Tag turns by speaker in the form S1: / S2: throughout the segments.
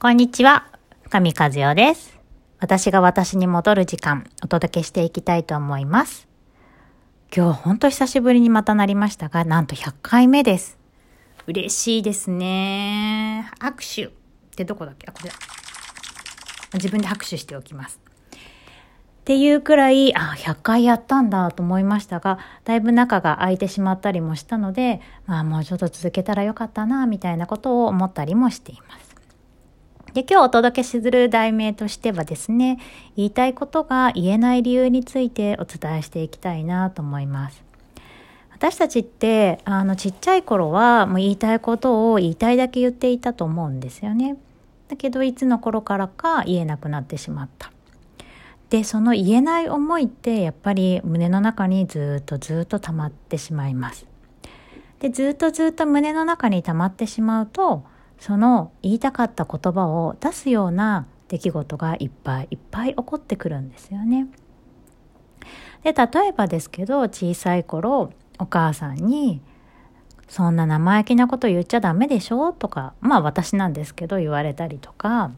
S1: こんにちは、深見和代です。私が私に戻る時間、お届けしていきたいと思います。今日、ほんと久しぶりにまたなりましたが、なんと100回目です。嬉しいですね。握手ってどこだっけ？あ、これだ。自分で拍手しておきます。っていうくらい、あ、100回やったんだと思いましたが、だいぶ中が空いてしまったりもしたので、まあもうちょっと続けたらよかったな、みたいなことを思ったりもしています。で、今日お届けする題名としてはですね、言いたいことが言えない理由についてお伝えしていきたいなと思います。私たちって、あの、ちっちゃい頃は、もう言いたいことを言いたいだけ言っていたと思うんですよね。だけど、いつの頃からか言えなくなってしまった。で、その言えない思いって、やっぱり胸の中にずっとずっと溜まってしまいます。で、ずっとずっと胸の中に溜まってしまうと、その言いたかった言葉を出すような出来事がいっぱいいっぱい起こってくるんですよね。で例えばですけど小さい頃お母さんに「そんな生意気なこと言っちゃダメでしょ」とかまあ私なんですけど言われたりとか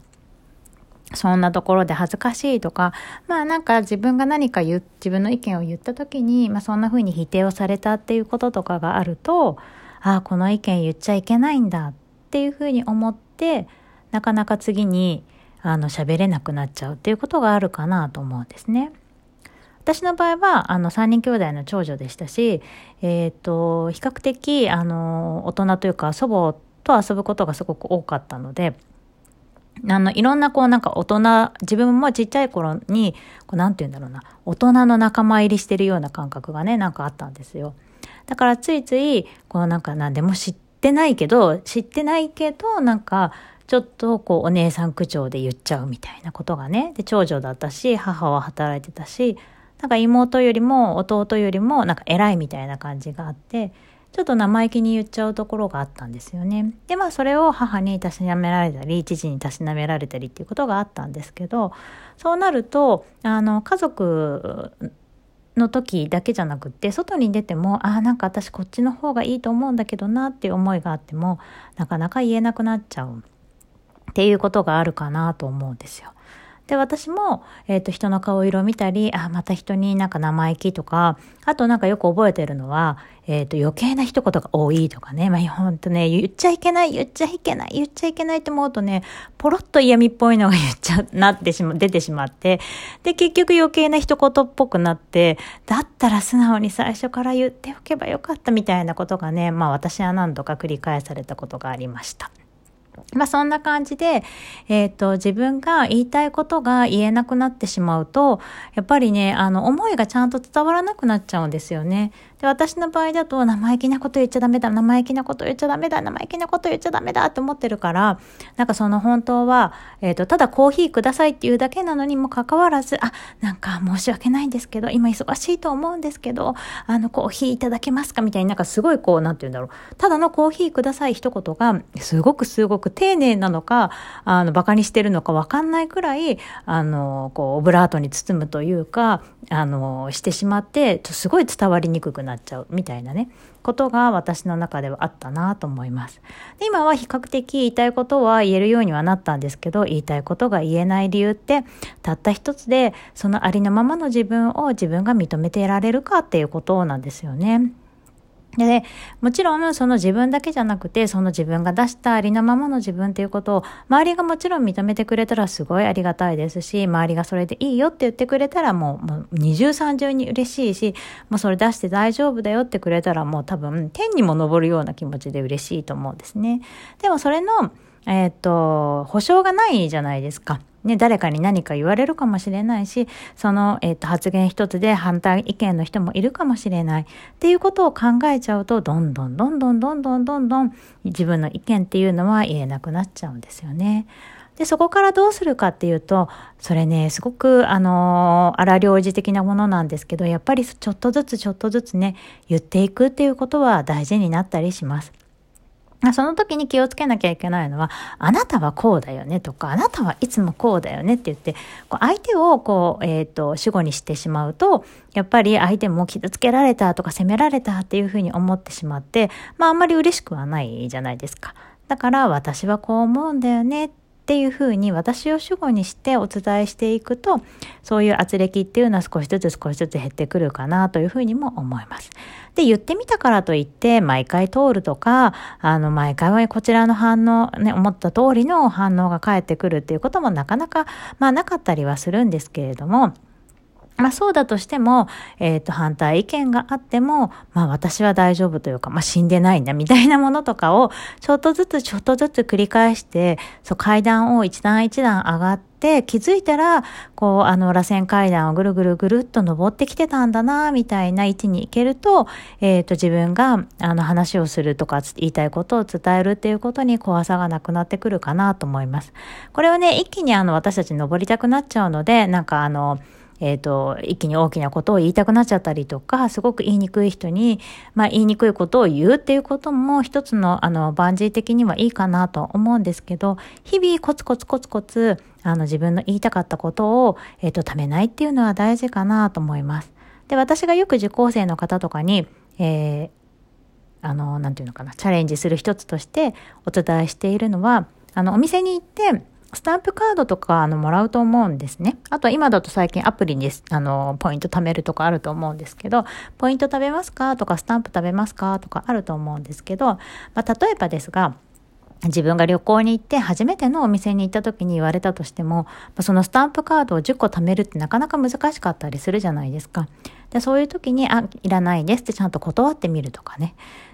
S1: そんなところで恥ずかしいとかまあなんか自分が何か言自分の意見を言った時に、まあ、そんな風に否定をされたっていうこととかがあるとああこの意見言っちゃいけないんだっていうふうに思ってなかなか次にあの喋れなくなっちゃうっていうことがあるかなと思うんですね。私の場合はあの3人兄弟の長女でしたし、えーと、比較的あの大人というか祖母と遊ぶことがすごく多かったのであのいろんなこうなんか大人自分もちっちゃい頃にこうなんて言うんだろうな大人の仲間入りしてるような感覚がねなんかあったんですよ。だからついついこうなんか何でも知っってないけど、知ってないけど、なんか、ちょっとこうお姉さん口調で言っちゃうみたいなことがね。で、長女だったし、母は働いてたし、なんか妹よりも弟よりもなんか偉いみたいな感じがあって、ちょっと生意気に言っちゃうところがあったんですよね。で、まあそれを母にたしなめられたり、父にたしなめられたりっていうことがあったんですけど、そうなると、あの、家族の時だけじゃなくって外に出てもああなんか私こっちの方がいいと思うんだけどなっていう思いがあってもなかなか言えなくなっちゃうっていうことがあるかなと思うんですよ。で私も、えーと、人の顔色を見たりあまた人になんか生意気とかあとなんかよく覚えてるのは、えーと、余計な一言が多いとかねまあほんとね言っちゃいけない言っちゃいけない言っちゃいけないって思うとねポロッと嫌味っぽいのが言っちゃなってしま出てしまってで結局余計な一言っぽくなってだったら素直に最初から言っておけばよかったみたいなことがねまあ私は何度か繰り返されたことがありました。まあそんな感じで、えっ、ー、と、自分が言いたいことが言えなくなってしまうと、やっぱりね、あの、思いがちゃんと伝わらなくなっちゃうんですよね。で、私の場合だと、生意気なこと言っちゃダメだ、生意気なこと言っちゃダメだ、生意気なこと言っちゃダメだって思ってるから、なんかその本当は、えっ、ー、と、ただコーヒーくださいっていうだけなのにもかかわらず、あ、なんか申し訳ないんですけど、今忙しいと思うんですけど、あの、コーヒーいただけますか？みたいになんかすごいこう、なんて言うんだろう。ただのコーヒーください一言が、すごくすごく丁寧なのか、あの、馬鹿にしてるのかわかんないくらい、あの、こう、オブラートに包むというか、あの、してしまって、すごい伝わりにくくなるなっちゃうみたいなね、ことが私の中ではあったなと思います。で今は比較的言いたいことは言えるようにはなったんですけど、言いたいことが言えない理由って、たった一つで、そのありのままの自分を自分が認めていられるかっていうことなんですよね。で、もちろんその自分だけじゃなくて、その自分が出したありのままの自分っていうことを、周りがもちろん認めてくれたらすごいありがたいですし、周りがそれでいいよって言ってくれたらもうもう二重三重に嬉しいし、もうそれ出して大丈夫だよってくれたらもう多分天にも昇るような気持ちで嬉しいと思うんですね。でもそれの、えっ、と、保証がないじゃないですか。ね、誰かに何か言われるかもしれないし、その、えっ、と、発言一つで反対意見の人もいるかもしれない。っていうことを考えちゃうと、どんどんどんどんどんどんどんどん自分の意見っていうのは言えなくなっちゃうんですよね。で、そこからどうするかっていうと、それね、すごく、あの荒領事的なものなんですけど、やっぱりちょっとずつちょっとずつね、言っていくっていうことは大事になったりします。その時に気をつけなきゃいけないのは、あなたはこうだよねとか、あなたはいつもこうだよねって言って、こう相手をこう、えっ、ー、と、主語にしてしまうと、やっぱり相手も傷つけられたとか責められたっていうふうに思ってしまって、まああんまり嬉しくはないじゃないですか。だから私はこう思うんだよねってっていうふうに私を主語にしてお伝えしていくと、そういう圧力っていうのは少しずつ少しずつ減ってくるかなというふうにも思います。で、言ってみたからといって、毎回通るとか、あの、毎回はこちらの反応、ね、思った通りの反応が返ってくるっていうこともなかなか、まあなかったりはするんですけれども、まあそうだとしても、えっ、ー、と、反対意見があっても、まあ私は大丈夫というか、まあ死んでないんだみたいなものとかを、ちょっとずつちょっとずつ繰り返して、そう階段を一段一段上がって、気づいたら、こう、あの、螺旋階段をぐるぐるぐるっと登ってきてたんだな、みたいな位置に行けると、えっ、ー、と、自分が、あの、話をするとか、言いたいことを伝えるっていうことに怖さがなくなってくるかなと思います。これはね、一気にあの、私たち登りたくなっちゃうので、なんかあの、えっ、ー、と、一気に大きなことを言いたくなっちゃったりとか、すごく言いにくい人に、まあ言いにくいことを言うっていうことも一つの、あの、バンジー的にはいいかなと思うんですけど、日々コツコツコツコツ、あの、自分の言いたかったことを、えっ、ー、と、ためないっていうのは大事かなと思います。で、私がよく受講生の方とかに、えー、あの、なんていうのかな、チャレンジする一つとしてお伝えしているのは、あの、お店に行って、スタンプカードとかあのもらうと思うんですね。あと今だと最近アプリにあのポイント貯めるとかあると思うんですけど、ポイント食べますか？とかスタンプ食べますか？とかあると思うんですけど、まあ、例えばですが、自分が旅行に行って初めてのお店に行った時に言われたとしても、そのスタンプカードを10個貯めるってなかなか難しかったりするじゃないですか。でそういう時に、あ、いらないですってちゃんと断ってみるとかね。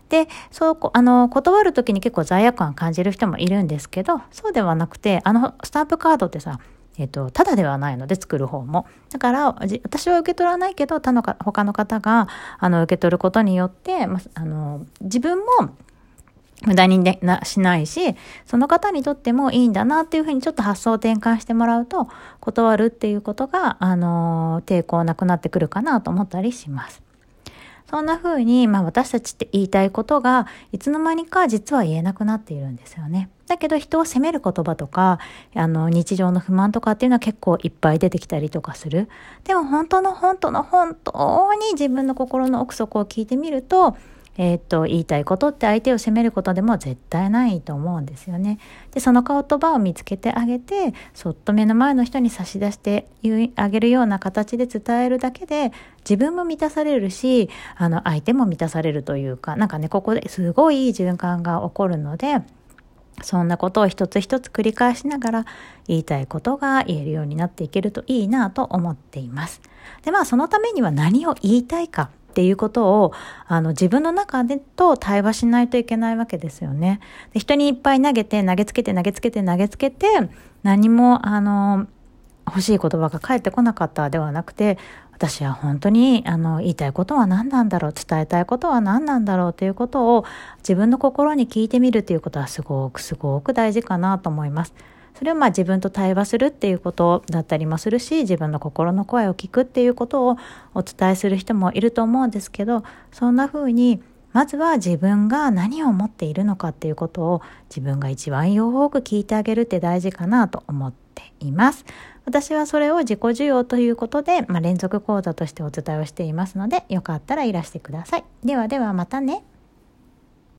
S1: で、そう、あの、断る時に結構罪悪感感じる人もいるんですけど、そうではなくて、あの、スタンプカードってさ、えっ、と、ただではないので作る方も。だから、私は受け取らないけど、他のか、他の方が、あの、受け取ることによって、まあの、自分も、無駄になしないし、その方にとってもいいんだなっていうふうにちょっと発想を転換してもらうと、断るっていうことが、あの、抵抗なくなってくるかなと思ったりします。そんな風に、まあ私たちって言いたいことが、いつの間にか実は言えなくなっているんですよね。だけど人を責める言葉とか、あの、日常の不満とかっていうのは結構いっぱい出てきたりとかする。でも本当の本当の本当に自分の心の奥底を聞いてみると、えー、っと、言いたいことって相手を責めることでも絶対ないと思うんですよね。で、その言葉を見つけてあげて、そっと目の前の人に差し出してあげるような形で伝えるだけで、自分も満たされるし、あの、相手も満たされるというか、なんかね、ここですごいいい循環が起こるので、そんなことを一つ一つ繰り返しながら言いたいことが言えるようになっていけるといいなと思っています。で、まあそのためには何を言いたいかっていうことを、あの、自分の中でと対話しないといけないわけですよね。で人にいっぱい投げて、投げつけて、投げつけて、投げつけて、何も、あの、欲しい言葉が返ってこなかったではなくて、私は本当にあの言いたいことは何なんだろう伝えたいことは何なんだろうということを自分の心に聞いてみるということはすごくすごく大事かなと思います。それをまあ自分と対話するっていうことだったりもするし自分の心の声を聞くっていうことをお伝えする人もいると思うんですけどそんな風にまずは自分が何を思っているのかっていうことを自分が一番よく聞いてあげるって大事かなと思っています。私はそれを自己需要ということで、まあ、連続講座としてお伝えをしていますのでよかったらいらしてください。ではではまたね。